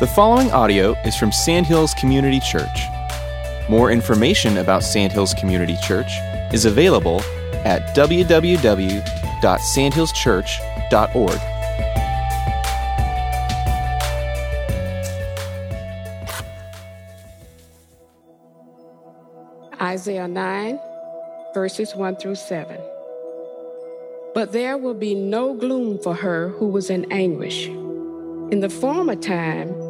The following audio is from Sandhills Community Church. More information about Sandhills Community Church is available at www.sandhillschurch.org. Isaiah 9, verses 1 through 7. But there will be no gloom for her who was in anguish. In the former time,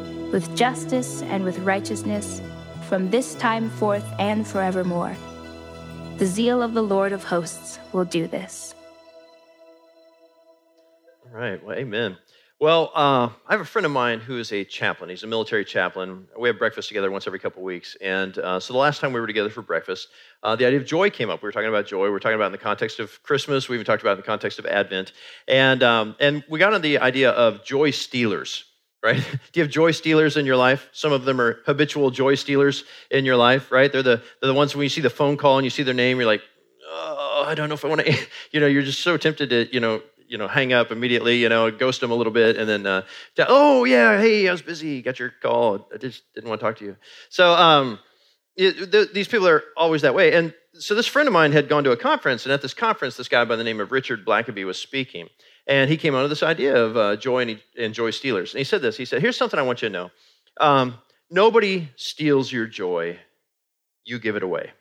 with justice and with righteousness from this time forth and forevermore. The zeal of the Lord of hosts will do this. All right. Well, amen. Well, uh, I have a friend of mine who is a chaplain. He's a military chaplain. We have breakfast together once every couple of weeks. And uh, so the last time we were together for breakfast, uh, the idea of joy came up. We were talking about joy. We were talking about in the context of Christmas. We even talked about in the context of Advent. And, um, and we got on the idea of joy stealers right? Do you have joy stealers in your life? Some of them are habitual joy stealers in your life, right? They're the, they're the ones when you see the phone call and you see their name, you're like, oh, I don't know if I want to, you know, you're just so tempted to, you know, you know, hang up immediately, you know, ghost them a little bit, and then, uh, oh yeah, hey, I was busy, got your call, I just didn't want to talk to you. So um, it, th- these people are always that way. And so this friend of mine had gone to a conference, and at this conference, this guy by the name of Richard Blackaby was speaking. And he came of this idea of uh, joy and, and, joy stealers. And he said this He said, Here's something I want you to know um, nobody steals your joy, you give it away.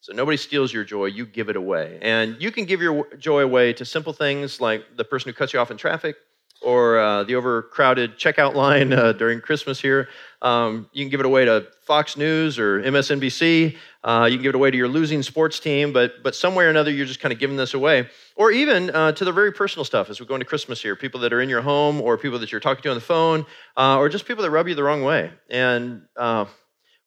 So nobody steals your joy, you give it away. And you can give your joy away to simple things like the person who cuts you off in traffic or uh, the overcrowded checkout line uh, during Christmas here. Um, you can give it away to Fox News or MSNBC. Uh, you can give it away to your losing sports team, but, but some way or another, you're just kind of giving this away. Or even uh, to the very personal stuff as we go into Christmas here people that are in your home, or people that you're talking to on the phone, uh, or just people that rub you the wrong way. And uh,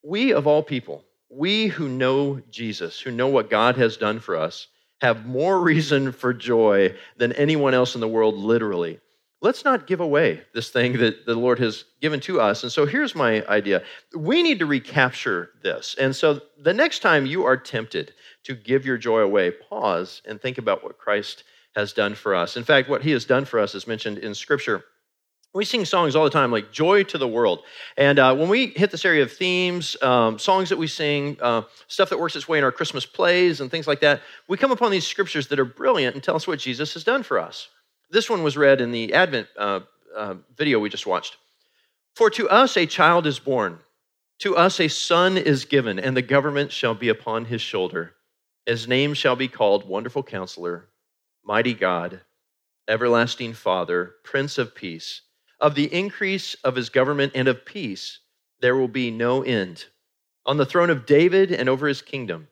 we, of all people, we who know Jesus, who know what God has done for us, have more reason for joy than anyone else in the world, literally let's not give away this thing that the Lord has given to us. And so here's my idea we need to recapture this. And so the next time you are tempted to give your joy away, pause and think about what Christ has done for us. In fact, what he has done for us is mentioned in Scripture. We sing songs all the time like Joy to the World. And uh, when we hit this area of themes, um, songs that we sing, uh, stuff that works its way in our Christmas plays and things like that, we come upon these scriptures that are brilliant and tell us what Jesus has done for us. This one was read in the Advent uh, uh, video we just watched. For to us a child is born, to us a son is given, and the government shall be upon his shoulder. His name shall be called Wonderful Counselor, Mighty God, Everlasting Father, Prince of Peace. Of the increase of his government and of peace, there will be no end. On the throne of David and over his kingdom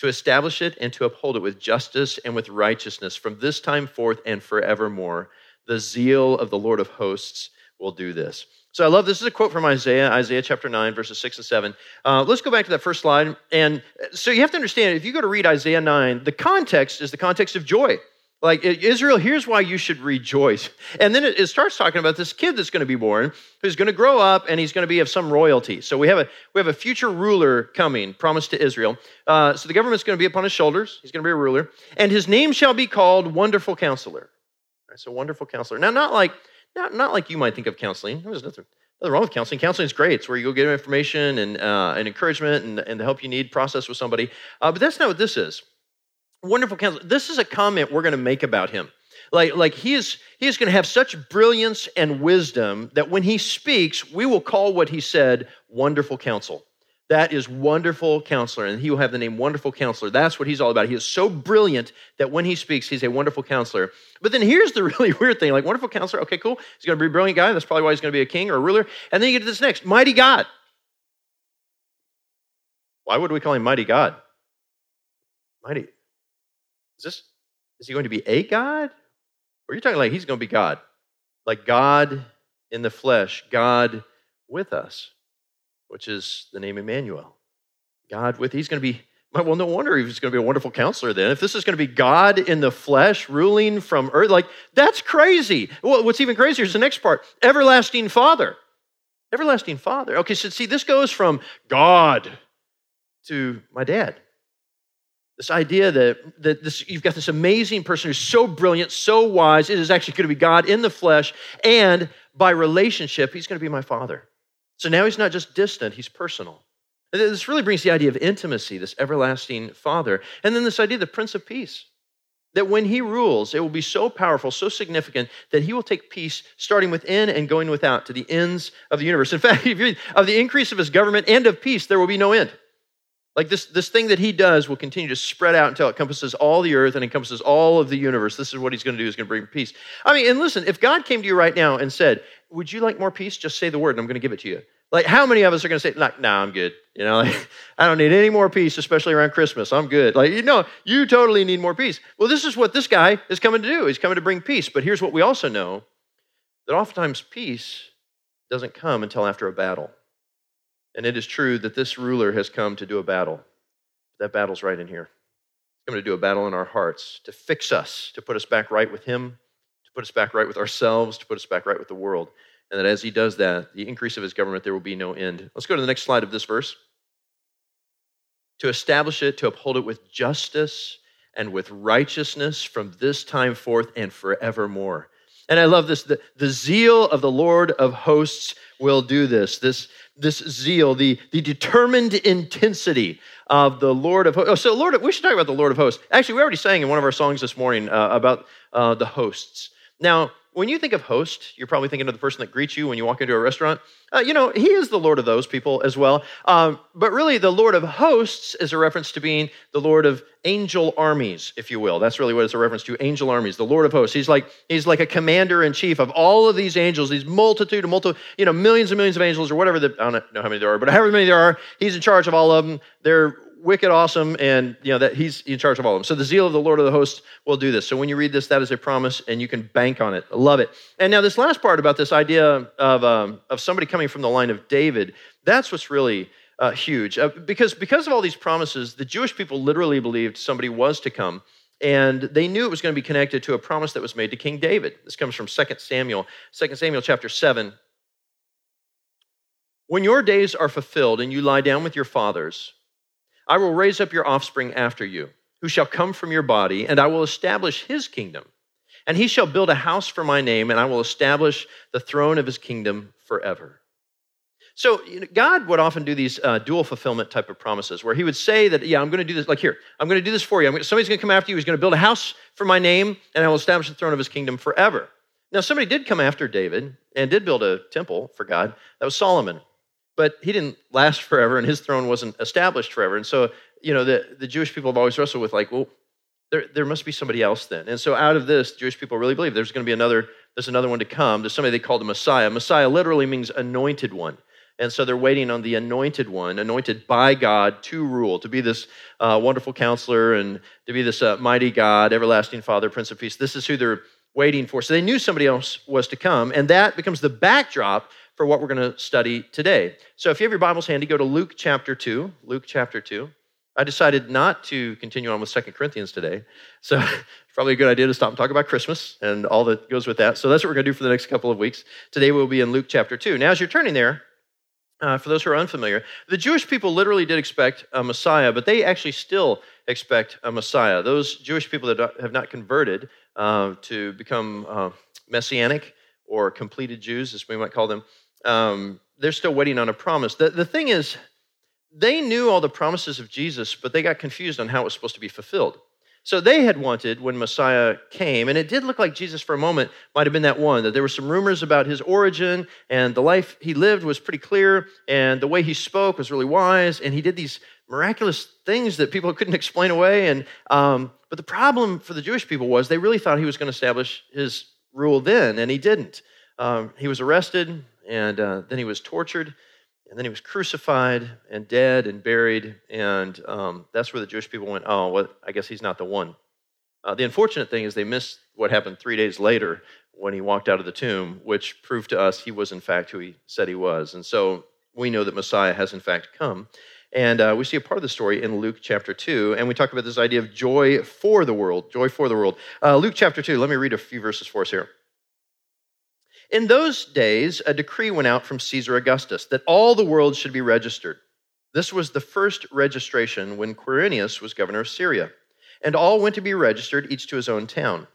to establish it and to uphold it with justice and with righteousness from this time forth and forevermore. The zeal of the Lord of hosts will do this. So I love this is a quote from Isaiah, Isaiah chapter 9, verses 6 and 7. Uh, let's go back to that first slide. And so you have to understand if you go to read Isaiah 9, the context is the context of joy. Like, Israel, here's why you should rejoice. And then it, starts talking about this kid that's going to be born, who's going to grow up and he's going to be of some royalty. So we have a, we have a future ruler coming, promised to Israel. Uh, so the government's going to be upon his shoulders. He's going to be a ruler. And his name shall be called Wonderful Counselor. Right, so, Wonderful Counselor. Now, not like, not, not like you might think of counseling. There's nothing, nothing wrong with counseling. Counseling is great. It's where you go get information and, uh, and encouragement and, and the help you need, process with somebody. Uh, but that's not what this is wonderful counselor. This is a comment we're going to make about him. Like, like he is, he is going to have such brilliance and wisdom that when he speaks, we will call what he said wonderful counsel. That is wonderful counselor, and he will have the name wonderful counselor. That's what he's all about. He is so brilliant that when he speaks, he's a wonderful counselor. But then here's the really weird thing like, wonderful counselor, okay, cool. He's going to be a brilliant guy. That's probably why he's going to be a king or a ruler. And then you get to this next mighty God. Why would we call him mighty God? Mighty. Is this, is he going to be a God? Or are you talking like he's going to be God? Like God in the flesh, God with us, which is the name Emmanuel. God with, he's going to be, well, no wonder he's going to be a wonderful counselor then. If this is going to be God in the flesh ruling from earth, like that's crazy. Well, what's even crazier is the next part everlasting Father. Everlasting Father. Okay, so see, this goes from God to my dad. This idea that, that this, you've got this amazing person who's so brilliant, so wise, it is actually going to be God in the flesh, and by relationship, he's going to be my father. So now he's not just distant, he's personal. This really brings the idea of intimacy, this everlasting father. And then this idea of the Prince of Peace. That when he rules, it will be so powerful, so significant, that he will take peace starting within and going without to the ends of the universe. In fact, of the increase of his government and of peace, there will be no end. Like this, this thing that he does will continue to spread out until it encompasses all the earth and encompasses all of the universe. This is what he's going to do, he's going to bring peace. I mean, and listen, if God came to you right now and said, Would you like more peace? Just say the word and I'm going to give it to you. Like, how many of us are going to say, like, nah, I'm good. You know, like, I don't need any more peace, especially around Christmas. I'm good. Like, you know, you totally need more peace. Well, this is what this guy is coming to do. He's coming to bring peace. But here's what we also know that oftentimes peace doesn't come until after a battle. And it is true that this ruler has come to do a battle. That battle's right in here. He's coming to do a battle in our hearts to fix us, to put us back right with Him, to put us back right with ourselves, to put us back right with the world. And that as He does that, the increase of His government, there will be no end. Let's go to the next slide of this verse. To establish it, to uphold it with justice and with righteousness from this time forth and forevermore. And I love this. The, the zeal of the Lord of hosts will do this. This, this zeal, the, the determined intensity of the Lord of hosts. Oh, so Lord, we should talk about the Lord of hosts. Actually, we already sang in one of our songs this morning uh, about uh, the hosts. Now, when you think of host, you're probably thinking of the person that greets you when you walk into a restaurant. Uh, you know, he is the Lord of those people as well. Um, but really, the Lord of hosts is a reference to being the Lord of angel armies, if you will. That's really what it's a reference to angel armies, the Lord of hosts. He's like, he's like a commander in chief of all of these angels, these multitude of multi, you know, millions and millions of angels or whatever the, I don't know how many there are, but however many there are, he's in charge of all of them. They're wicked awesome and you know that he's in charge of all of them. So the zeal of the lord of the hosts will do this. So when you read this that is a promise and you can bank on it. I love it. And now this last part about this idea of, um, of somebody coming from the line of david that's what's really uh, huge. Uh, because because of all these promises the jewish people literally believed somebody was to come and they knew it was going to be connected to a promise that was made to king david. This comes from 2 samuel 2 samuel chapter 7 when your days are fulfilled and you lie down with your fathers I will raise up your offspring after you, who shall come from your body, and I will establish his kingdom. And he shall build a house for my name, and I will establish the throne of his kingdom forever. So you know, God would often do these uh, dual fulfillment type of promises, where He would say that, "Yeah, I'm going to do this. Like here, I'm going to do this for you. Gonna, somebody's going to come after you. He's going to build a house for my name, and I will establish the throne of His kingdom forever." Now, somebody did come after David and did build a temple for God. That was Solomon but he didn't last forever and his throne wasn't established forever. And so, you know, the, the Jewish people have always wrestled with, like, well, there, there must be somebody else then. And so out of this, Jewish people really believe there's going to be another, there's another one to come. There's somebody they call the Messiah. Messiah literally means anointed one. And so they're waiting on the anointed one, anointed by God to rule, to be this uh, wonderful counselor and to be this uh, mighty God, everlasting Father, Prince of Peace. This is who they're waiting for. So they knew somebody else was to come. And that becomes the backdrop for what we're going to study today. So if you have your Bibles handy, go to Luke chapter 2. Luke chapter 2. I decided not to continue on with Second Corinthians today. So it's probably a good idea to stop and talk about Christmas and all that goes with that. So that's what we're going to do for the next couple of weeks. Today we'll be in Luke chapter 2. Now, as you're turning there, uh, for those who are unfamiliar, the Jewish people literally did expect a Messiah, but they actually still expect a Messiah. Those Jewish people that have not converted uh, to become uh, messianic or completed Jews, as we might call them, um, they're still waiting on a promise. The, the thing is, they knew all the promises of Jesus, but they got confused on how it was supposed to be fulfilled. So they had wanted when Messiah came, and it did look like Jesus for a moment might have been that one, that there were some rumors about his origin, and the life he lived was pretty clear, and the way he spoke was really wise, and he did these miraculous things that people couldn't explain away. And um, but the problem for the Jewish people was they really thought he was going to establish his rule then, and he didn't. Um, he was arrested, and uh, then he was tortured, and then he was crucified and dead and buried. And um, that's where the Jewish people went, oh, well, I guess he's not the one. Uh, the unfortunate thing is they missed what happened three days later when he walked out of the tomb, which proved to us he was, in fact, who he said he was. And so we know that Messiah has, in fact, come. And uh, we see a part of the story in Luke chapter 2. And we talk about this idea of joy for the world. Joy for the world. Uh, Luke chapter 2, let me read a few verses for us here. In those days, a decree went out from Caesar Augustus that all the world should be registered. This was the first registration when Quirinius was governor of Syria. And all went to be registered, each to his own town.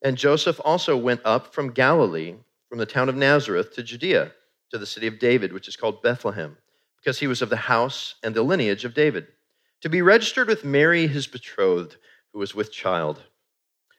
And Joseph also went up from Galilee, from the town of Nazareth to Judea, to the city of David, which is called Bethlehem, because he was of the house and the lineage of David, to be registered with Mary, his betrothed, who was with child.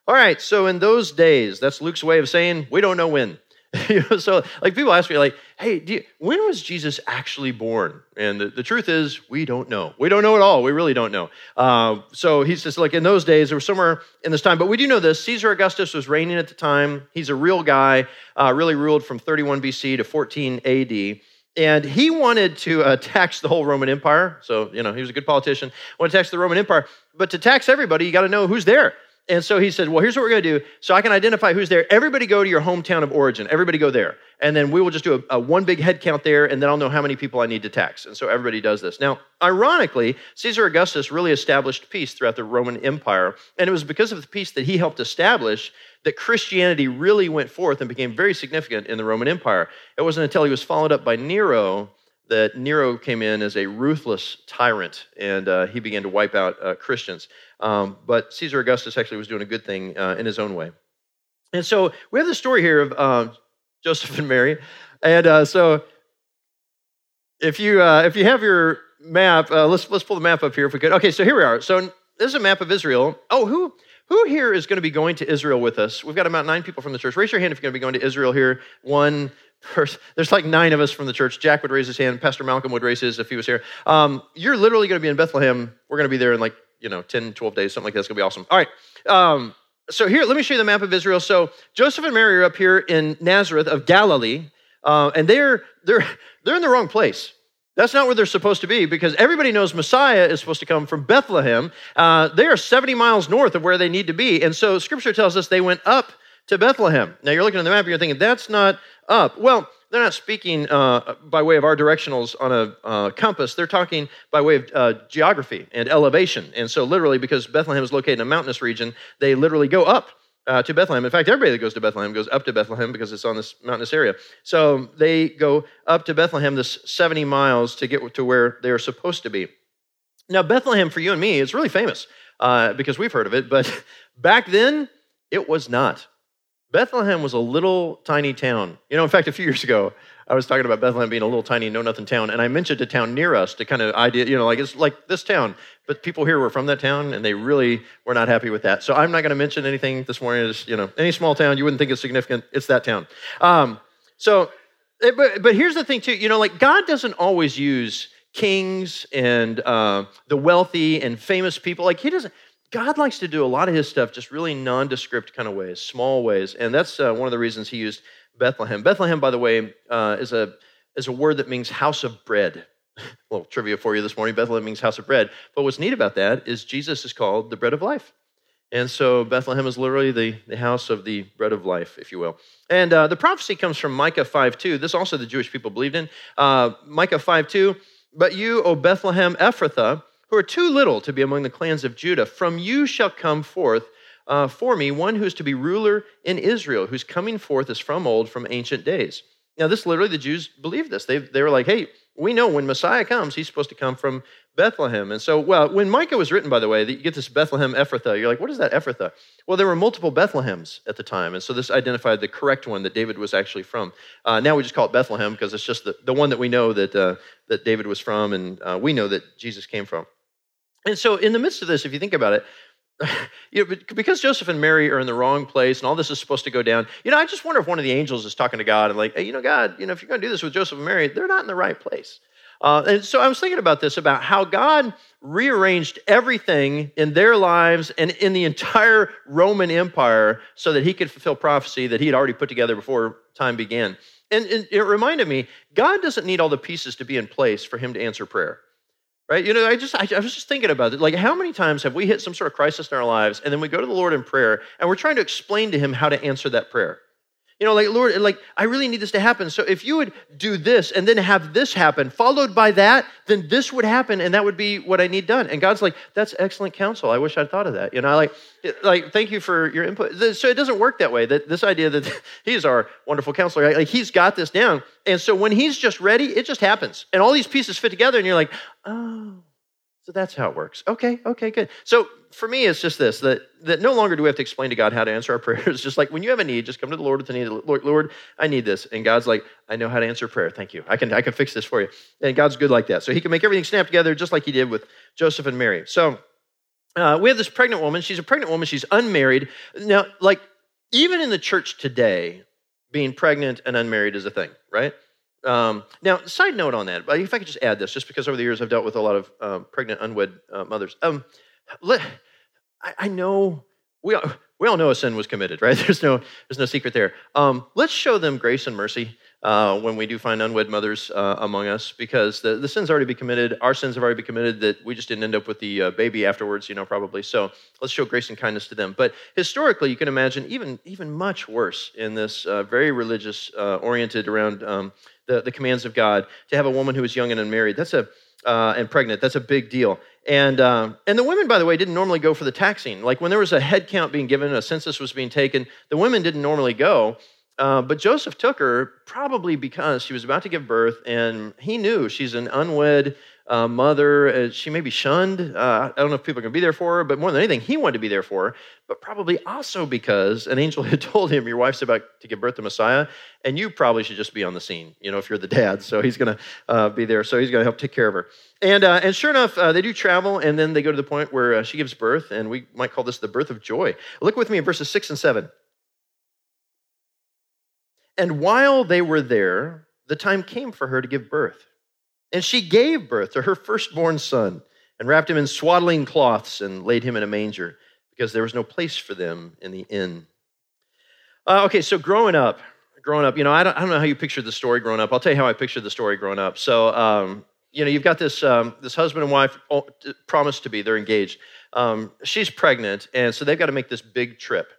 All right, so in those days, that's Luke's way of saying we don't know when. you know, so like people ask me like, hey, you, when was Jesus actually born? And the, the, truth is, we don't know. We don't know at all. We really don't know. Uh, so he says, like in those days, was somewhere in this time. But we do know this: Caesar Augustus was reigning at the time. He's a real guy. Uh, really ruled from 31 BC to 14 AD. And he wanted to uh, tax the whole Roman Empire. So, you know, he was a good politician. Wanted to tax the Roman Empire. But to tax everybody, you got to know who's there. And so he said, Well, here's what we're going to do. So I can identify who's there. Everybody go to your hometown of origin. Everybody go there. And then we will just do a, a, one big head count there, and then I'll know how many people I need to tax. And so everybody does this. Now, ironically, Caesar Augustus really established peace throughout the Roman Empire. And it was because of the peace that he helped establish that Christianity really went forth and became very significant in the Roman Empire. It wasn't until he was followed up by Nero that Nero came in as a ruthless tyrant and uh, he began to wipe out uh, Christians. Um, but Caesar Augustus actually was doing a good thing uh, in his own way. And so we have the story here of uh, Joseph and Mary. And uh, so if you, uh, if you have your map, let's, let's pull the map up here if we could. Okay, so here we are. So this is a map of Israel. Oh, who, who here is going to be going to Israel with us? We've got about nine people from the church. Raise your hand if you're going to be going to Israel here. One, person. there's like nine of us from the church. Jack would raise his hand. Pastor Malcolm would raise his if he was here. Um, you're literally going to be in Bethlehem. We're going to be there in like, you know, 10, 12 days, something like that. It's going to be awesome. All right. Um, so here, let me show you the map of Israel. So Joseph and Mary are up here in Nazareth of Galilee, uh, and they're, they're, they're in the wrong place. That's not where they're supposed to be because everybody knows Messiah is supposed to come from Bethlehem. Uh, they are 70 miles north of where they need to be. And so scripture tells us they went up to Bethlehem. Now you're looking at the map and you're thinking, that's not up. Well, they're not speaking uh, by way of our directionals on a uh, compass. They're talking by way of uh, geography and elevation. And so, literally, because Bethlehem is located in a mountainous region, they literally go up uh, to Bethlehem. In fact, everybody that goes to Bethlehem goes up to Bethlehem because it's on this mountainous area. So they go up to Bethlehem, this 70 miles to get to where they are supposed to be. Now, Bethlehem for you and me is really famous uh, because we've heard of it, but back then it was not. Bethlehem was a little tiny town. You know, in fact, a few years ago, I was talking about Bethlehem being a little tiny, know nothing town, and I mentioned a town near us to kind of idea, you know, like it's like this town, but people here were from that town, and they really were not happy with that. So I'm not going to mention anything this morning. Just you know, any small town you wouldn't think is significant, it's that town. Um, so, eh, but but here's the thing too, you know, like God doesn't always use kings and uh, the wealthy and famous people. Like He doesn't. God likes to do a lot of his stuff just really nondescript kind of ways, small ways. And that's uh, one of the reasons he used Bethlehem. Bethlehem, by the way, uh, is, a, is a word that means house of bread. a little trivia for you this morning Bethlehem means house of bread. But what's neat about that is Jesus is called the bread of life. And so Bethlehem is literally the, the house of the bread of life, if you will. And uh, the prophecy comes from Micah 5 2. This also the Jewish people believed in. Uh, Micah 5 2. But you, O Bethlehem Ephrathah, who are too little to be among the clans of Judah, from you shall come forth uh, for me one who is to be ruler in Israel, whose coming forth is from old, from ancient days. Now, this literally, the Jews believed this. They, they were like, hey, we know when Messiah comes, he's supposed to come from Bethlehem. And so, well, when Micah was written, by the way, you get this Bethlehem Ephrathah. You're like, what is that Ephrathah? Well, there were multiple Bethlehems at the time. And so this identified the correct one that David was actually from. Uh, now we just call it Bethlehem because it's just the, the one that we know that, uh, that David was from and uh, we know that Jesus came from. And so, in the midst of this, if you think about it, you know, because Joseph and Mary are in the wrong place and all this is supposed to go down, you know, I just wonder if one of the angels is talking to God and like, hey, you know, God, you know, if you're going to do this with Joseph and Mary, they're not in the right place. Uh, and so I was thinking about this about how God rearranged everything in their lives and in the entire Roman Empire so that he could fulfill prophecy that he had already put together before time began. And it reminded me, God doesn't need all the pieces to be in place for him to answer prayer. Right? You know, I just I, I, was just thinking about it. Like, how many times have we hit some sort of crisis in our lives, and then we go to the Lord in prayer, and we're trying to explain to Him how to answer that prayer? You know, like, Lord, like, I really need this to happen. So if you would do this and then have this happen, followed by that, then this would happen and that would be what I need done. And God's like, that's excellent counsel. I wish I'd thought of that. You know, like, like, thank you for your input. So it doesn't work that way. That this idea that he's our wonderful counselor, like he's got this down. And so when he's just ready, it just happens. And all these pieces fit together and you're like, oh, so that's how it works. Okay, okay, good. So for me, it's just this that, that no longer do we have to explain to God how to answer our prayers. Just like when you have a need, just come to the Lord with the need. Lord, Lord, I need this. And God's like, I know how to answer prayer. Thank you. I can, I can fix this for you. And God's good like that. So he can make everything snap together just like he did with Joseph and Mary. So uh, we have this pregnant woman. She's a pregnant woman. She's unmarried. Now, like, even in the church today, being pregnant and unmarried is a thing, right? Um, now, side note on that, if I could just add this, just because over the years I've dealt with a lot of um, pregnant, unwed uh, mothers. Um, let, I, I, know we all, we all know a sin was committed, right? There's no there's no secret there. Um, let's show them grace and mercy uh, when we do find unwed mothers uh, among us, because the, the sin's already been committed. Our sins have already been committed that we just didn't end up with the uh, baby afterwards, you know, probably. So let's show grace and kindness to them. But historically, you can imagine even even much worse in this uh, very religious uh, oriented around. The, the commands of God. To have a woman who is young and unmarried, that's a uh, and pregnant, that's a big deal. And uh, and the women, by the way, didn't normally go for the taxing. Like when there was a head count being given, a census was being taken, the women didn't normally go. Uh, but Joseph took her probably because she was about to give birth, and he knew she's an unwed uh, mother. She may be shunned. Uh, I don't know if people are going to be there for her, but more than anything, he wanted to be there for her. But probably also because an angel had told him, Your wife's about to give birth to Messiah, and you probably should just be on the scene, you know, if you're the dad. So he's going to uh, be there. So he's going to help take care of her. And, uh, and sure enough, they do travel, and then they go to the point where she gives birth, and we might call this the birth of joy. Look with me in verses 6 and 7. And while they were there, the time came for her to give birth. And she gave birth to her firstborn son and wrapped him in swaddling cloths and laid him in a manger because there was no place for them in the inn. Uh, okay, so growing up, growing up, you know, I don't, I don't, know how you pictured the story growing up. I'll tell you how I pictured the story growing up. So, um, you know, you've got this um, this husband and wife oh, promised to be, they're engaged. Um, she's pregnant, and so they've got to make this big trip.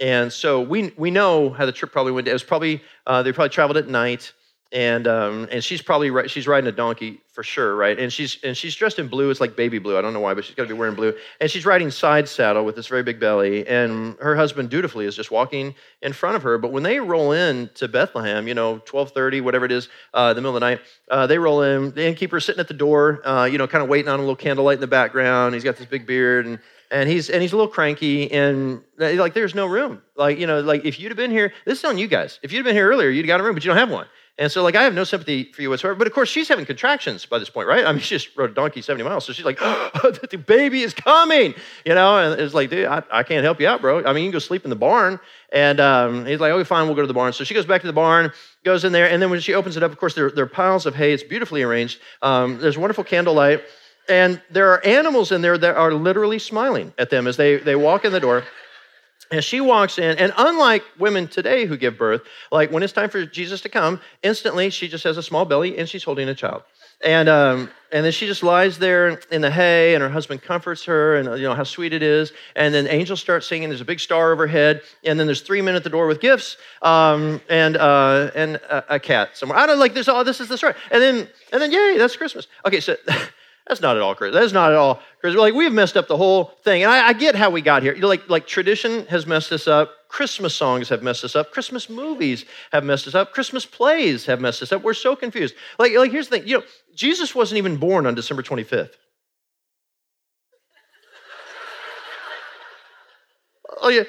And so we we know how the trip probably went. It was probably uh, they probably traveled at night and um, and she's probably she's riding a donkey for sure, right? And she's and she's dressed in blue. It's like baby blue. I don't know why, but she's got to be wearing blue. And she's riding side saddle with this very big belly. And her husband dutifully is just walking in front of her. But when they roll in to Bethlehem, you know, twelve thirty, whatever it is, uh, the middle of the night, uh, they roll in. The innkeeper's sitting at the door, uh, you know, kind of waiting on a little candlelight in the background. He's got this big beard and and he's and he's a little cranky and like there's no room like you know like if you'd have been here this is on you guys if you'd have been here earlier you'd have got a room but you don't have one and so, like, I have no sympathy for you whatsoever. But of course, she's having contractions by this point, right? I mean, she just rode a donkey 70 miles. So she's like, oh, the baby is coming, you know? And it's like, dude, I, I can't help you out, bro. I mean, you can go sleep in the barn. And um, he's like, okay, fine, we'll go to the barn. So she goes back to the barn, goes in there. And then when she opens it up, of course, there, there are piles of hay. It's beautifully arranged. Um, there's wonderful candlelight. And there are animals in there that are literally smiling at them as they, they walk in the door. And she walks in, and unlike women today who give birth, like when it's time for Jesus to come, instantly she just has a small belly and she's holding a child. And, um, and then she just lies there in the hay, and her husband comforts her, and you know how sweet it is. And then angels start singing. There's a big star overhead, and then there's three men at the door with gifts, um, and uh, and a, a, cat somewhere. I don't like. There's all this is the story, and then and then yay, that's Christmas. Okay, so That's not at all Christmas. That's not at all Christmas. Like we've messed up the whole thing. And I, I get how we got here. You know, like, like tradition has messed us up. Christmas songs have messed us up. Christmas movies have messed us up. Christmas plays have messed us up. We're so confused. Like, like here's the thing. You know, Jesus wasn't even born on December 25th. oh yeah,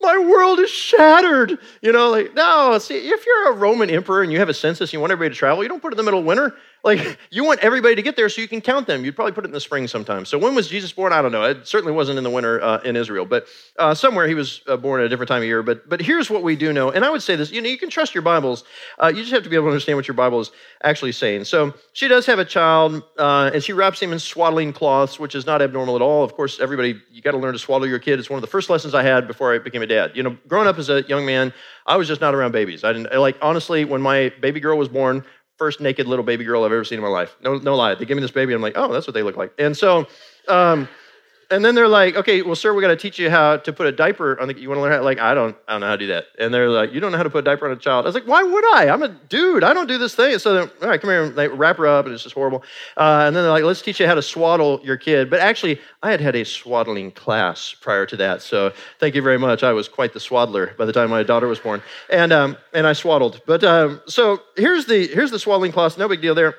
my world is shattered. You know, like, no, see, if you're a Roman emperor and you have a census and you want everybody to travel, you don't put it in the middle of winter. Like, you want everybody to get there so you can count them. You'd probably put it in the spring sometime. So, when was Jesus born? I don't know. It certainly wasn't in the winter uh, in Israel, but uh, somewhere he was uh, born at a different time of year. But, but here's what we do know. And I would say this you know, you can trust your Bibles. Uh, you just have to be able to understand what your Bible is actually saying. So, she does have a child, uh, and she wraps him in swaddling cloths, which is not abnormal at all. Of course, everybody, you got to learn to swaddle your kid. It's one of the first lessons I had before I became a dad. You know, growing up as a young man, I was just not around babies. I didn't, like, honestly, when my baby girl was born, first naked little baby girl I've ever seen in my life. No, no lie. They give me this baby. I'm like, oh, that's what they look like. And so, um, and then they're like, okay, well, sir, we got to teach you how to put a diaper on the. You want to learn how? To like, I don't, I don't know how to do that. And they're like, you don't know how to put a diaper on a child. I was like, why would I? I'm a dude. I don't do this thing. so, then, all right, come here. And they wrap her up, and it's just horrible. Uh, and then they're like, let's teach you how to swaddle your kid. But actually, I had had a swaddling class prior to that. So, thank you very much. I was quite the swaddler by the time my daughter was born, and um, and I swaddled. But um, so here's the here's the swaddling class. No big deal there.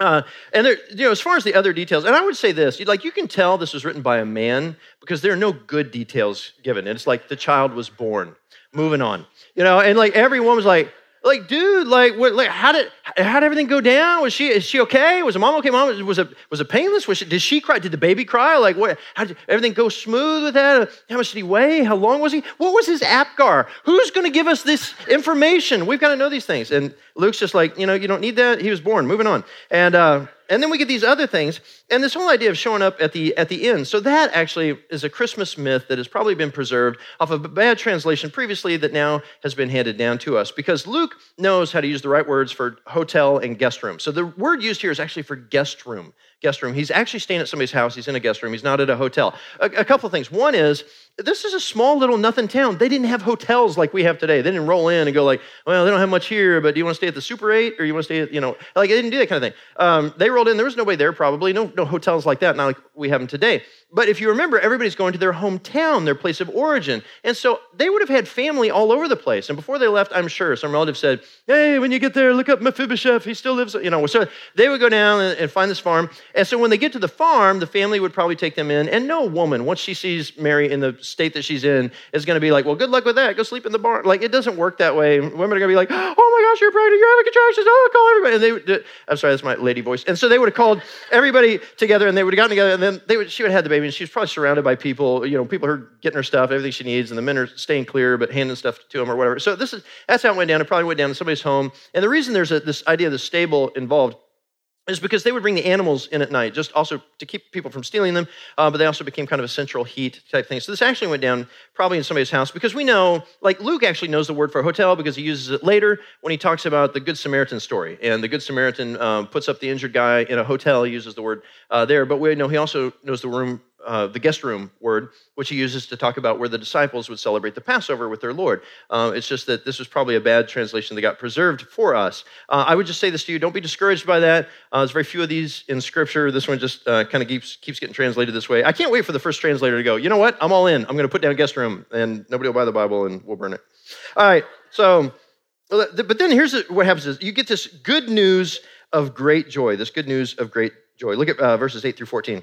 Uh, and there, you know, as far as the other details, and I would say this, like you can tell this was written by a man because there are no good details given. And it's like the child was born. Moving on, you know, and like everyone was like, like, dude, like, what, like, how did how did everything go down? Was she is she okay? Was the mom okay? Mom was it was it painless? Was she, did she cry? Did the baby cry? Like, what? How did everything go smooth with that? How much did he weigh? How long was he? What was his apgar? Who's going to give us this information? We've got to know these things. And Luke's just like, you know, you don't need that. He was born. Moving on. And uh, and then we get these other things, and this whole idea of showing up at the at the end. So that actually is a Christmas myth that has probably been preserved off of a bad translation previously that now has been handed down to us because Luke knows how to use the right words for hotel and guest room. So the word used here is actually for guest room guest room. He's actually staying at somebody's house. He's in a guest room. He's not at a hotel. A, a couple of things. One is this is a small little nothing town. They didn't have hotels like we have today. They didn't roll in and go like, well, they don't have much here, but do you want to stay at the Super 8 or you want to stay at, you know, like they didn't do that kind of thing. Um, they rolled in. There was nobody there probably. No, no hotels like that, not like we have them today. But if you remember, everybody's going to their hometown, their place of origin. And so they would have had family all over the place. And before they left, I'm sure some relative said, Hey, when you get there, look up Mephibosheth. He still lives, you know. So they would go down and, and, find this farm. And so when they get to the farm, the family would probably take them in. And no woman, once she sees Mary in the state that she's in, is going to be like, Well, good luck with that. Go sleep in the barn. Like, it doesn't work that way. Women are going to be like, Oh my gosh, you're pregnant. You're having contractions. Oh, call everybody. And they would, I'm sorry, that's my lady voice. And so they would have called everybody together and they would have gotten together. And then they would, she would have had the baby and she was probably surrounded by people, you know, people are getting her stuff, everything she needs, and the men are staying clear but handing stuff to them or whatever. So this is that's how it went down. It probably went down to somebody's home. And the reason there's a, this idea of the stable involved is because they would bring the animals in at night, just also to keep people from stealing them, uh, but they also became kind of a central heat type thing. So this actually went down probably in somebody's house because we know, like Luke actually knows the word for hotel because he uses it later when he talks about the Good Samaritan story. And the Good Samaritan um, puts up the injured guy in a hotel, he uses the word uh, there, but we know he also knows the room uh, the guest room word, which he uses to talk about where the disciples would celebrate the Passover with their Lord. Uh, it's just that this was probably a bad translation that got preserved for us. Uh, I would just say this to you don't be discouraged by that. Uh, there's very few of these in Scripture. This one just uh, kind of keeps, keeps getting translated this way. I can't wait for the first translator to go, you know what? I'm all in. I'm going to put down guest room, and nobody will buy the Bible, and we'll burn it. All right, so, but then here's what happens is you get this good news of great joy, this good news of great joy. Look at uh, verses 8 through 14.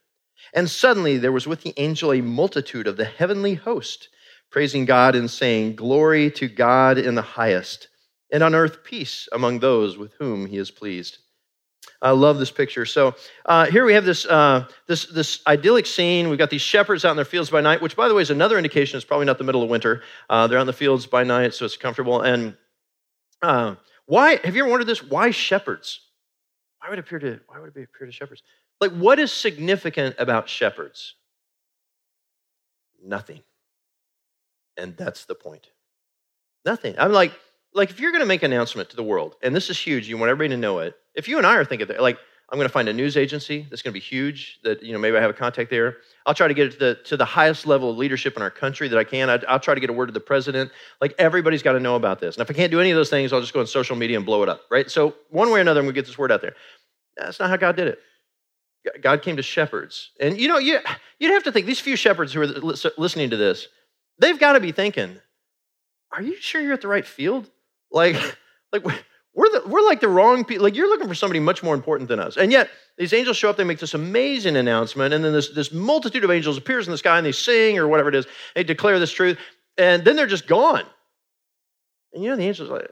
And suddenly there was with the angel a multitude of the heavenly host, praising God and saying, Glory to God in the highest, and on earth peace among those with whom he is pleased. I love this picture. So uh, here we have this, uh, this, this idyllic scene. We've got these shepherds out in their fields by night, which, by the way, is another indication it's probably not the middle of winter. Uh, they're out in the fields by night, so it's comfortable. And uh, why, have you ever wondered this? Why shepherds? Why would it appear to, why would it appear to shepherds? Like, what is significant about shepherds? Nothing. And that's the point. Nothing. I'm like, like if you're going to make an announcement to the world, and this is huge, you want everybody to know it. If you and I are thinking that, like, I'm going to find a news agency that's going to be huge. That you know, maybe I have a contact there. I'll try to get it to the to the highest level of leadership in our country that I can. I, will try to get a word to the president. Like everybody's got to know about this. And if I can't do any of those things, I'll just go on social media and blow it up. Right. So one way or another, I'm going to get this word out there. That's not how God did it. God came to shepherds, and you know, you you'd have to think these few shepherds who are listening to this, they've got to be thinking, "Are you sure you're at the right field?" Like, like we're, the, we're like the wrong people. Like, you're looking for somebody much more important than us. And yet, these angels show up, they make this amazing announcement, and then this, this multitude of angels appears in the sky and they sing or whatever it is. They declare this truth, and then they're just gone. And you know, the angels like,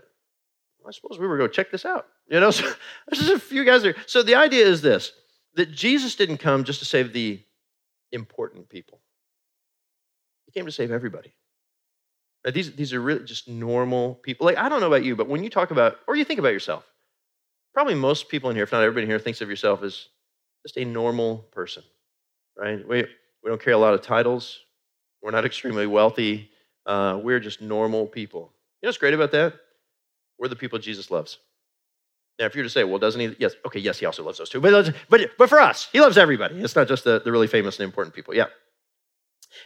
I suppose we were going to check this out. You know, so there's just a few guys there. So the idea is this that Jesus didn't come just to save the important people, He came to save everybody. These, these are really just normal people. Like, I don't know about you, but when you talk about, or you think about yourself, probably most people in here, if not everybody here, thinks of yourself as just a normal person, right? We, we don't carry a lot of titles. We're not extremely wealthy. Uh, we're just normal people. You know what's great about that? We're the people Jesus loves. Now, if you're to say, well, doesn't he? Yes, okay, yes, he also loves those too. But, but, but for us, he loves everybody. It's not just the, the really famous and important people. Yeah.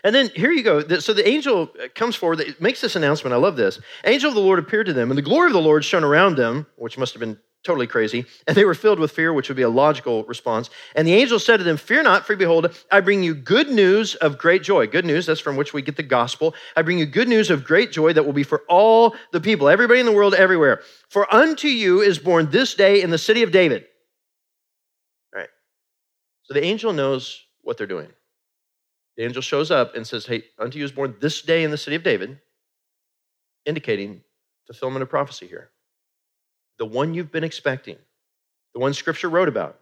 And then here you go. So the angel uh, comes forward, makes this announcement. I love this. Angel of the Lord appeared to them, and the glory of the Lord shone around them, which must have been totally crazy. And they were filled with fear, which would be a logical response. And the angel said to them, Fear not, for behold, I bring you good news of great joy. Good news, that's from which we get the gospel. I bring you good news of great joy that will be for all the people, everybody in the world, everywhere. For unto you is born this day in the city of David. All right. So the angel knows what they're doing. The angel shows up and says, Hey, unto you is born this day in the city of David, indicating fulfillment of prophecy here. The one you've been expecting, the one scripture wrote about,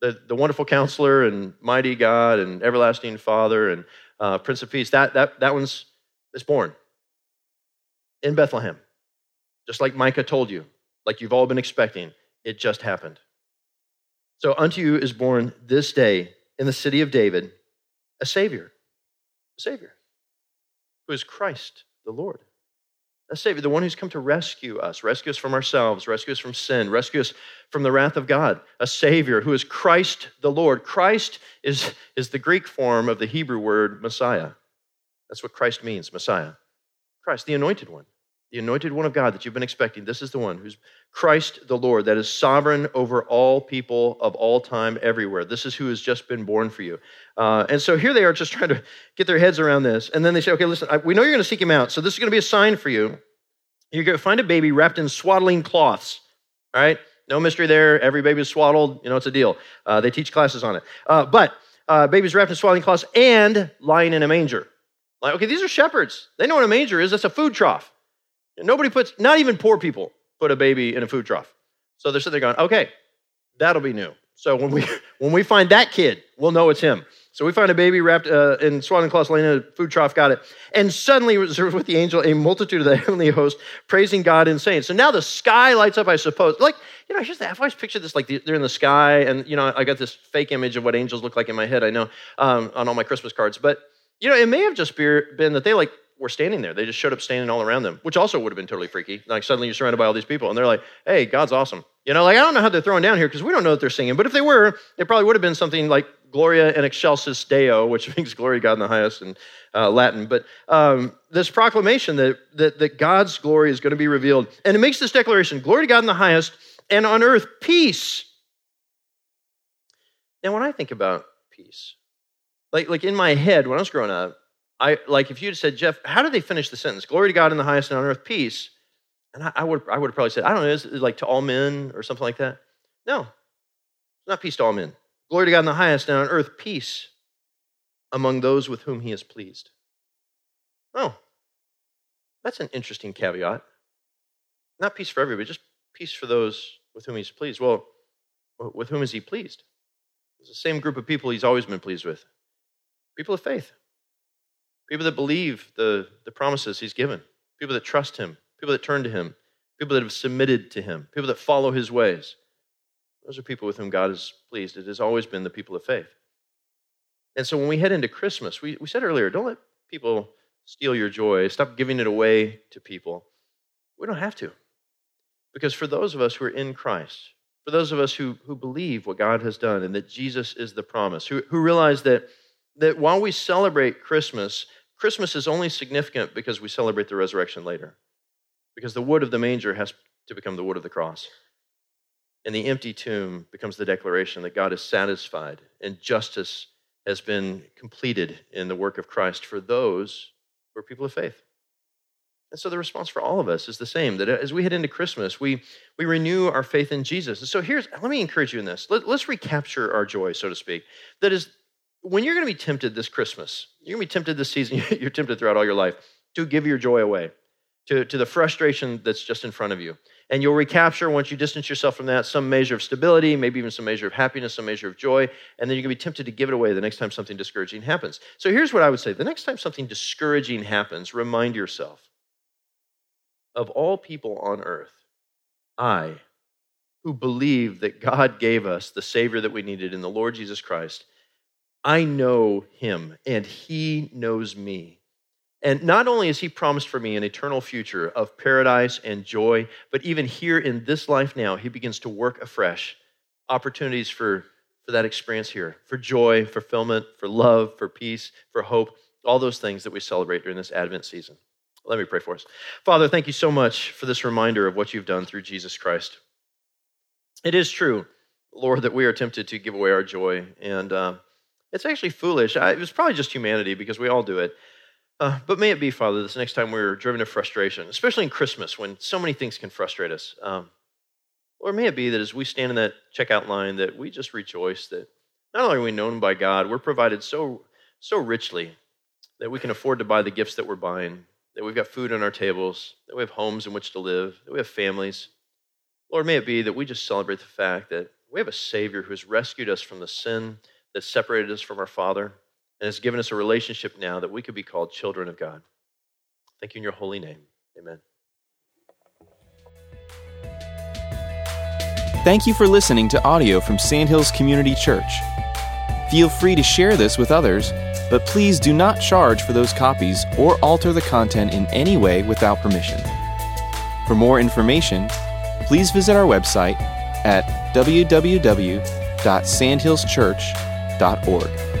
the, the wonderful counselor and mighty God and everlasting Father and uh, Prince of Peace, that, that, that one's is born in Bethlehem. Just like Micah told you, like you've all been expecting, it just happened. So unto you is born this day in the city of David a Savior, a Savior, who is Christ the Lord. A Savior, the one who's come to rescue us, rescue us from ourselves, rescue us from sin, rescue us from the wrath of God. A Savior who is Christ the Lord. Christ is, is the Greek form of the Hebrew word Messiah. That's what Christ means, Messiah. Christ, the anointed one the anointed one of God that you've been expecting. This is the one who's Christ the Lord, that is sovereign over all people of all time, everywhere. This is who has just been born for you. Uh, and so here they are just trying to get their heads around this. And then they say, okay, listen, I, we know you're going to seek him out. So this is going to be a sign for you. You're going to find a baby wrapped in swaddling cloths. All right? No mystery there. Every baby is swaddled. You know, it's a deal. Uh, they teach classes on it. Uh, but uh, babies wrapped in swaddling cloths and lying in a manger. Like, okay, these are shepherds. They know what a manger is. That's a food trough. Nobody puts, not even poor people, put a baby in a food trough. So they're sitting there going, okay, that'll be new. So when we when we find that kid, we'll know it's him. So we find a baby wrapped uh, in swaddling cloths laying in a food trough, got it. And suddenly with the angel a multitude of the heavenly host praising God and saying. So now the sky lights up, I suppose. Like, you know, here's the, I've always pictured this like they're in the sky, and, you know, I got this fake image of what angels look like in my head, I know, um, on all my Christmas cards. But, you know, it may have just been that they like were standing there. They just showed up standing all around them, which also would have been totally freaky. Like suddenly you're surrounded by all these people, and they're like, "Hey, God's awesome." You know, like I don't know how they're throwing down here because we don't know that they're singing. But if they were, it probably would have been something like Gloria in excelsis Deo, which means glory God in the highest in uh, Latin. But um, this proclamation that, that that God's glory is going to be revealed, and it makes this declaration: "Glory to God in the highest, and on earth peace." Now, when I think about peace, like like in my head when I was growing up, I like if you'd said, Jeff, how did they finish the sentence? Glory to God in the highest and on earth peace. And I, I would I would have probably said, I don't know, is like to all men or something like that? No. It's not peace to all men. Glory to God in the highest and on earth peace among those with whom he is pleased. Oh, that's an interesting caveat. Not peace for everybody, just peace for those with whom he's pleased. Well, with whom is he pleased? It's the same group of people he's always been pleased with people of faith. People that believe the, the promises he's given, people that trust him, people that turn to him, people that have submitted to him, people that follow his ways. Those are people with whom God is pleased. It has always been the people of faith. And so when we head into Christmas, we, we said earlier, don't let people steal your joy. Stop giving it away to people. We don't have to. Because for those of us who are in Christ, for those of us who, who believe what God has done and that Jesus is the promise, who, who realize that, that while we celebrate Christmas, Christmas is only significant because we celebrate the resurrection later. Because the wood of the manger has to become the wood of the cross. And the empty tomb becomes the declaration that God is satisfied and justice has been completed in the work of Christ for those who are people of faith. And so the response for all of us is the same that as we head into Christmas, we, we renew our faith in Jesus. And so here's, let me encourage you in this. Let, let's recapture our joy, so to speak. That is, when you're going to be tempted this Christmas, you're going to be tempted this season, you're tempted throughout all your life to give your joy away to, to the frustration that's just in front of you. And you'll recapture, once you distance yourself from that, some measure of stability, maybe even some measure of happiness, some measure of joy. And then you're going to be tempted to give it away the next time something discouraging happens. So here's what I would say the next time something discouraging happens, remind yourself of all people on earth, I, who believe that God gave us the Savior that we needed in the Lord Jesus Christ, I know him and he knows me. And not only has he promised for me an eternal future of paradise and joy, but even here in this life now, he begins to work afresh opportunities for, for that experience here for joy, fulfillment, for love, for peace, for hope, all those things that we celebrate during this Advent season. Let me pray for us. Father, thank you so much for this reminder of what you've done through Jesus Christ. It is true, Lord, that we are tempted to give away our joy, and uh, it's actually foolish. I, it was probably just humanity because we all do it. Uh, but may it be, Father, this next time we're driven to frustration, especially in Christmas when so many things can frustrate us. Um, or may it be that as we stand in that checkout line, that we just rejoice that not only are we known by God, we're provided so so richly that we can afford to buy the gifts that we're buying, that we've got food on our tables, that we have homes in which to live, that we have families. Lord, may it be that we just celebrate the fact that we have a Savior who has rescued us from the sin that separated us from our Father and has given us a relationship now that we could be called children of God. Thank you in your holy name. Amen. Thank you for listening to audio from Sandhills Community Church. Feel free to share this with others, but please do not charge for those copies or alter the content in any way without permission. For more information, please visit our website at www.sandhillschurch.org.